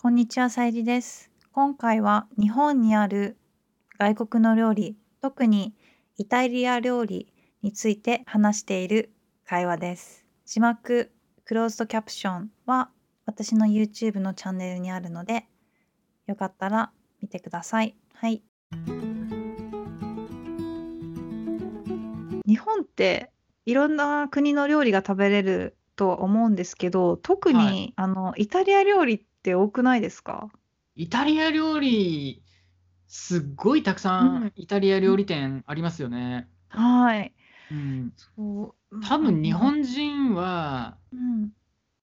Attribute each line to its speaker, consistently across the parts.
Speaker 1: こんにちは、さゆりです。今回は日本にある外国の料理、特にイタリア料理について話している会話です。字幕、クローズドキャプションは私の YouTube のチャンネルにあるので、よかったら見てください。はい。日本っていろんな国の料理が食べれるとは思うんですけど、特に、
Speaker 2: はい。
Speaker 1: あのイタリア料理って多くないですか？
Speaker 2: イタリア料理、すっごいたくさ
Speaker 1: うんん。
Speaker 2: イタリア料
Speaker 1: うん。
Speaker 2: 理店ありますよね。
Speaker 1: はい。
Speaker 2: うん。
Speaker 1: そう、うん、
Speaker 2: 多分日本人は
Speaker 1: うん。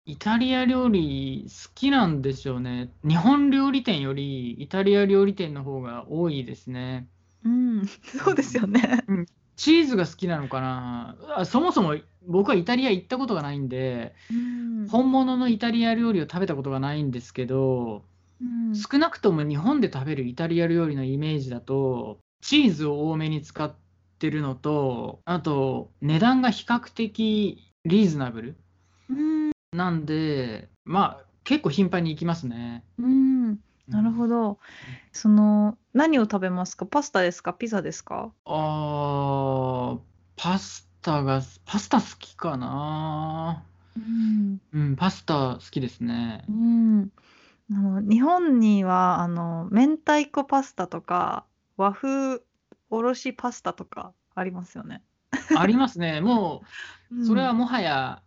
Speaker 2: イタリア料理好きなんでしょうね。日本料理店よりイタリア料理店の方が多いですね。
Speaker 1: うん、
Speaker 2: う
Speaker 1: そうですよ
Speaker 2: ん。
Speaker 1: ね。
Speaker 2: うん。チーズが好きなのかな？あ、そもそも僕はイタリア行ったことがないんで、
Speaker 1: うん。
Speaker 2: 本物のイタリア料理を食べたことがないんですけど、
Speaker 1: うん。
Speaker 2: 少なくとも日本で食べるイタリア料理のイメージだと、チーズを多めに使ってるのと、あと値段が比較的リーズナブル
Speaker 1: うん。
Speaker 2: なんで、まあ、結構頻繁に行きますね。
Speaker 1: うん、
Speaker 2: う
Speaker 1: なる
Speaker 2: ん。
Speaker 1: ほど。
Speaker 2: うん。
Speaker 1: その、何を食べますか？パスタですか？ピザですか？
Speaker 2: ああ、パスタがパスタ好きかな。
Speaker 1: うん。
Speaker 2: うん、パスタ好きですね。
Speaker 1: うん。あの、日本には、あの、明太子パスタとか、和風おろしパスタとかありますよね。
Speaker 2: ありますね。も
Speaker 1: う
Speaker 2: う、それは
Speaker 1: ん。
Speaker 2: もはや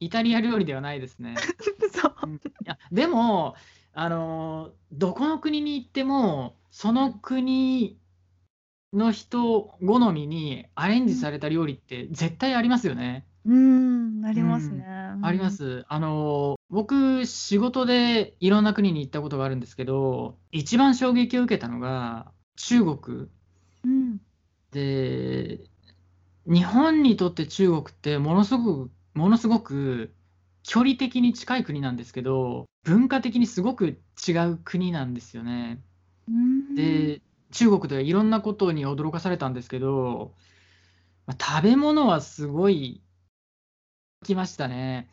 Speaker 2: イタリア料理ではないですね。
Speaker 1: そう。
Speaker 2: うん。いや、でも、あの、どこの国に行っても、そうの
Speaker 1: ん。
Speaker 2: 国の人好みにアレン
Speaker 1: うん。
Speaker 2: ジされた料理って絶対ありますよね。
Speaker 1: うん、あ
Speaker 2: う
Speaker 1: りますね。
Speaker 2: ん。
Speaker 1: う
Speaker 2: ありま
Speaker 1: ん。
Speaker 2: す。あの、僕、仕事でいろんな国に行ったことがあるんですけど、一番衝撃を受けたのが中国
Speaker 1: うん。
Speaker 2: で、日本にとって中国ってものすごくものすごく距離的に近い国なんですけど、文化的にすごく違う国なんですよね。で、中国ではいろんなことに驚かされたんですけど、ま、食べ物はすごいきましたね。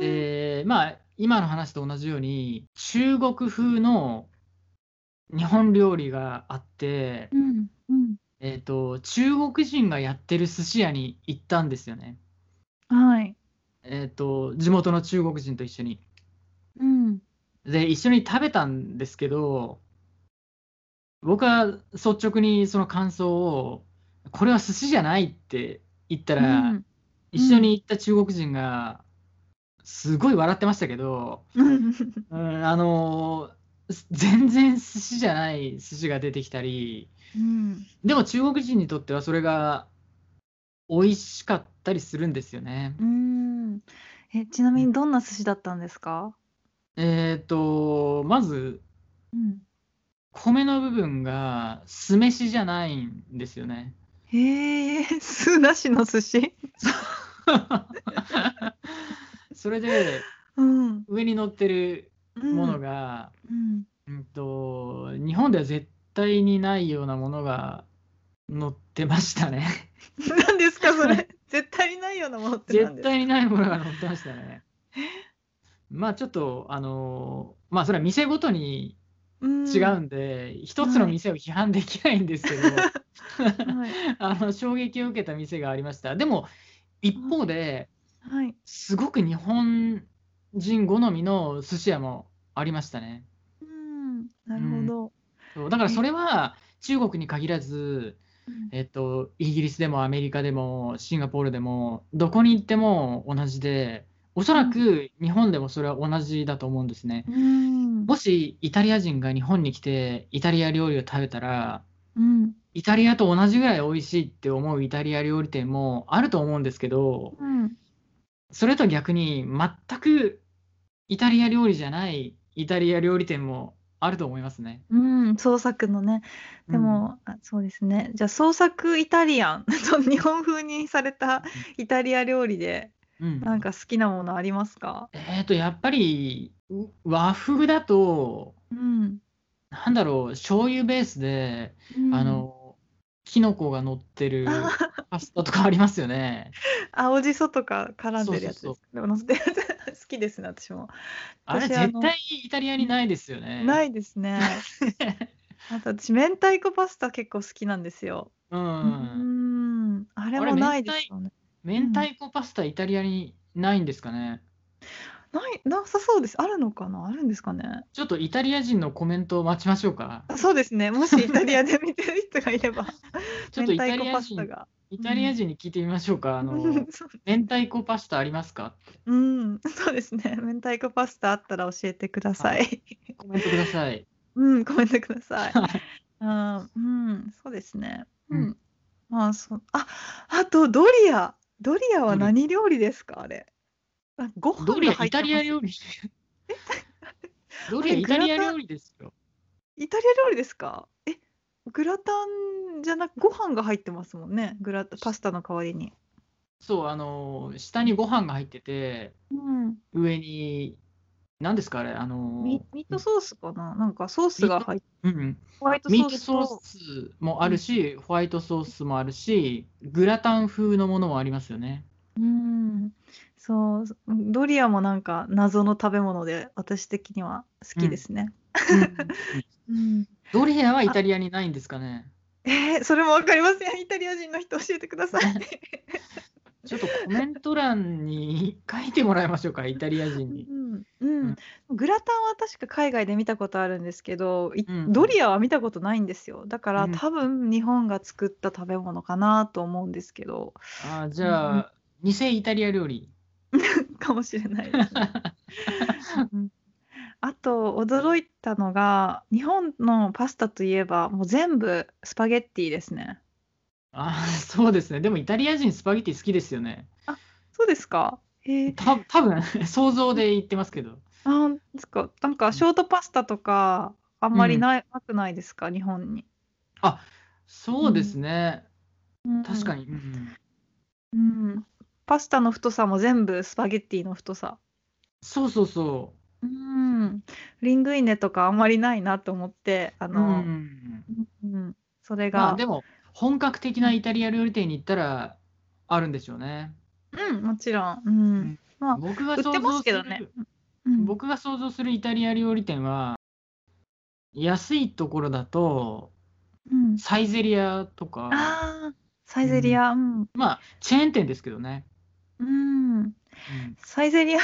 Speaker 2: で、まあ、今の話と同じように、中国風の日本料理があって
Speaker 1: うん、うん。
Speaker 2: えっと、中国人がやってる寿司屋に行ったんですよね。
Speaker 1: はい。
Speaker 2: えっと、地元の中国人と一緒に。
Speaker 1: うん。
Speaker 2: で、一緒に食べたんですけど、僕は率直にその感想を、これは寿司じゃないって言った
Speaker 1: う
Speaker 2: ら、
Speaker 1: ん。う
Speaker 2: 一緒
Speaker 1: ん。
Speaker 2: に行った中国人がすごい笑ってましたけど、
Speaker 1: うん。
Speaker 2: うん、あの、す全然寿司じゃない寿司が出てきたり、
Speaker 1: うん。
Speaker 2: でも中国人にとってはそれが美味しかったりするんですよね。
Speaker 1: うーん。え、ちな
Speaker 2: うん。
Speaker 1: みにどんな寿司だったんですか？
Speaker 2: えっと、まず
Speaker 1: うん。
Speaker 2: 米の部分が酢飯じゃないんですよね。
Speaker 1: へえ、酢なしの寿司？
Speaker 2: それで、
Speaker 1: うん。
Speaker 2: 上に乗ってる
Speaker 1: う
Speaker 2: もの
Speaker 1: ん。
Speaker 2: が、
Speaker 1: うん。
Speaker 2: うんと、日本では絶対にないようなものが乗ってましたね。
Speaker 1: 何ですかそれ？絶対にないようなものって何
Speaker 2: 絶？対にないものが乗ってましたね。まあ、ちょっと、あの、まあ、それは店ごとに
Speaker 1: う
Speaker 2: 違う
Speaker 1: ーん。
Speaker 2: んで、一つの
Speaker 1: はい。
Speaker 2: 店を批判できないんですけど、
Speaker 1: はい。
Speaker 2: あの、衝撃を受けた店がありました。でも、一
Speaker 1: あ、
Speaker 2: 方で、
Speaker 1: はい。
Speaker 2: すごく日本人好みの寿司屋もありましたね。
Speaker 1: うーん、
Speaker 2: う
Speaker 1: なるほ
Speaker 2: ん。
Speaker 1: ど。
Speaker 2: そう、だからそ
Speaker 1: え
Speaker 2: れは中国に限らず、
Speaker 1: うん。
Speaker 2: えっと、イギリスでもアメリカでもシンガポールでも、どこに行っても同じで、おそうら
Speaker 1: ん。
Speaker 2: く日本でもそれは同じだと思うんですね。
Speaker 1: うーん。
Speaker 2: もしイタリア人が日本に来て、イタリア料理を食べたら、
Speaker 1: うん。
Speaker 2: イタリアと同じぐらい美味しいって思うイタリア料理店もあると思うんですけど、
Speaker 1: うん。
Speaker 2: それと逆に全くイタリア料理じゃないイタリア料理店もあると思いますね。
Speaker 1: うん、創作のね。
Speaker 2: うん。
Speaker 1: でも、あ、そうですね。じゃ、創作イタリアン、日本風にされた
Speaker 2: うん。
Speaker 1: イタリア料理で、
Speaker 2: うん。
Speaker 1: なんか好きなものありますか？
Speaker 2: えっと、やっぱり、う和風だと、
Speaker 1: うん。
Speaker 2: なんだろう、醤油ベースで、
Speaker 1: うん。
Speaker 2: あの、キノコが乗って
Speaker 1: あ
Speaker 2: る
Speaker 1: あ。
Speaker 2: パスタとかありますよね。
Speaker 1: 青じそとか絡ん
Speaker 2: そう
Speaker 1: でる
Speaker 2: そうそう。
Speaker 1: やつですか？でも乗せてるやつですきですね、私も。
Speaker 2: あれ絶対イタリアにないですよね。
Speaker 1: ないですね。あと私、明太子パスタ結構好きなんですよ。
Speaker 2: う。
Speaker 1: うんん、
Speaker 2: あれ
Speaker 1: もないですよね。
Speaker 2: 明太子パスタイタリアにないんですかね？
Speaker 1: ない、なさそうです。あるのかな？あるんですかね？
Speaker 2: ちょっとイタリア人のコメントを待ちましょうか。
Speaker 1: あそうですね。もしイタリアで見てる人がいれば、
Speaker 2: ちょっとイタリア人、
Speaker 1: パスタが。
Speaker 2: イタリア人に聞いてみましょうか。あの、明太子パスタありますか？
Speaker 1: うん、そうですね。明太子パスタあったら教えてください。
Speaker 2: コメントください。
Speaker 1: うん、コメントください。あーうん、そうですね。う
Speaker 2: うん
Speaker 1: ん。まあ、そう。あ、あとドリア。ドリアは何料理ですか？あれ。あご飯
Speaker 2: ドリアイタリア料理？ドリアイタリア料理ですよ。
Speaker 1: イタリア料理ですか？え、グラタンじゃなく、ご飯が入ってますもんね。グラタパスタの代わりに。
Speaker 2: そう、あの、下にご飯が入ってて、
Speaker 1: うん。
Speaker 2: 上に、何ですかあれ、あの、
Speaker 1: ミミートソースかな？なんかソースが入って、
Speaker 2: うん、
Speaker 1: ホワイトソ
Speaker 2: ミート
Speaker 1: ースと
Speaker 2: ソー、スもあるし、ホワイトソースもあるし、グラタン風のものもありますよね。
Speaker 1: うん、そう、ドリアもなんか謎の食べ物で、私的には好きですね。うん。
Speaker 2: ドリアはイタリアにないんですかね。
Speaker 1: えー、それもわかりません。イタリア人の人教えてください。
Speaker 2: ちょっとコメント欄に書いてもらいましょうか、イタリア人に。
Speaker 1: うん、うん、グラタンは確か海外で見たことあるんですけど、い
Speaker 2: うん
Speaker 1: ドリアは見たことないんですよ。だから
Speaker 2: うん
Speaker 1: 多分日本が作った食べ物かなと思うんですけど、
Speaker 2: あじゃあ、偽イタリア料理。
Speaker 1: かもしれないですね。うんあと驚いたのが日本のパスタといえばもう全部スパゲッティですね。
Speaker 2: あそうですね。でもイタリア人スパゲティ好きですよね。
Speaker 1: そうですか？へえ
Speaker 2: た多分想像で言ってますけど。
Speaker 1: あーですか？なんかショートパスタとかあんまりない、なくないですか？日本に。
Speaker 2: あそうですね。
Speaker 1: うん
Speaker 2: 確かに。うん
Speaker 1: うん、パスタの太さも全部スパゲッティの太さ。
Speaker 2: そうそうそ
Speaker 1: う。ん、リングイネとかあんまりないなと思って、あ
Speaker 2: う。う
Speaker 1: の、
Speaker 2: ん。
Speaker 1: うん。それが、
Speaker 2: まあでも、本格的なイタリア料理店に行ったらあるんでしょうね。
Speaker 1: うん、もちろん、うん。
Speaker 2: ん。
Speaker 1: まあ、
Speaker 2: 僕が想像す
Speaker 1: ますけどね。
Speaker 2: る、
Speaker 1: うん、
Speaker 2: 僕が想像するイタリア料理店は、安いところだと、
Speaker 1: うん、
Speaker 2: サイゼリアとか、
Speaker 1: サイゼリア、うん、
Speaker 2: まあ、チェーン店ですけどね。
Speaker 1: うん、
Speaker 2: うん。
Speaker 1: サイゼリア、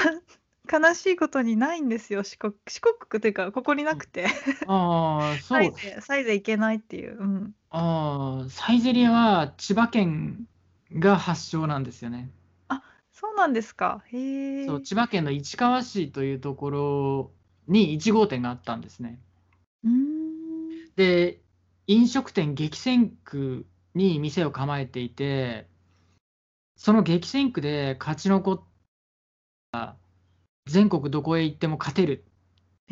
Speaker 1: 悲しいことにないんですよ、四国、四国というか、ここになくて、
Speaker 2: ああ、そう。
Speaker 1: サイ。ゼ、行けないっていう、うん、
Speaker 2: ああ、サイゼリアは千葉県が発祥なんですよね。
Speaker 1: そうなんですか、へえ、
Speaker 2: そう、千葉県の市川市というところに1号店があったんですね。
Speaker 1: うん、
Speaker 2: で、飲食店激戦区に店を構えていて、その激戦区で勝ち残った全国どこへ行っても勝てる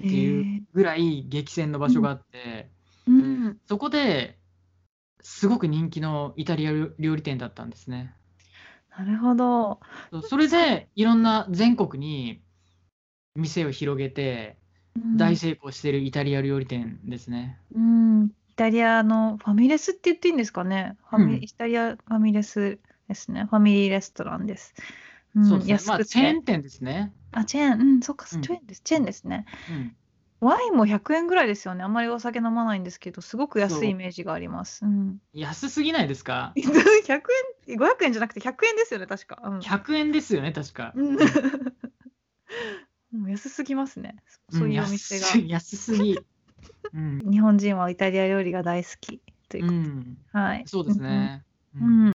Speaker 2: っていうぐらい激戦の場所があって、
Speaker 1: うん、
Speaker 2: そこですごく人気のイタリア料理店だったんですね。
Speaker 1: なるほど、
Speaker 2: それでいろんな全国に店を広げて
Speaker 1: うん
Speaker 2: 大成功しているイタリア料理店ですね。
Speaker 1: うん、イタリアのファミレスって言っていいんですかね。ファミ
Speaker 2: うん
Speaker 1: イタリアファミレスですね。ファミリーレストランです。うん
Speaker 2: そうですね。まあ
Speaker 1: 安くて。
Speaker 2: チェーン店ですね。
Speaker 1: あ、チェーン、うん、そっか、チ
Speaker 2: うん
Speaker 1: ェーンです。チェーンですね。
Speaker 2: うん。
Speaker 1: ワインも100円ぐらいですよね。あんまりお酒飲まないんですけど、すごく安いイメージがあります。うん。
Speaker 2: 安すぎないですか？
Speaker 1: 100円、500円じゃなくて100円ですよね、確か。うん。
Speaker 2: ?100 円ですよね、確か。
Speaker 1: うんもう 安すぎますね。そういうお店が。
Speaker 2: うん安すぎ。うん。
Speaker 1: 日本人はイタリア料理が大好きという
Speaker 2: う
Speaker 1: こと。
Speaker 2: ん。
Speaker 1: はい。
Speaker 2: そうですね。
Speaker 1: うん。うん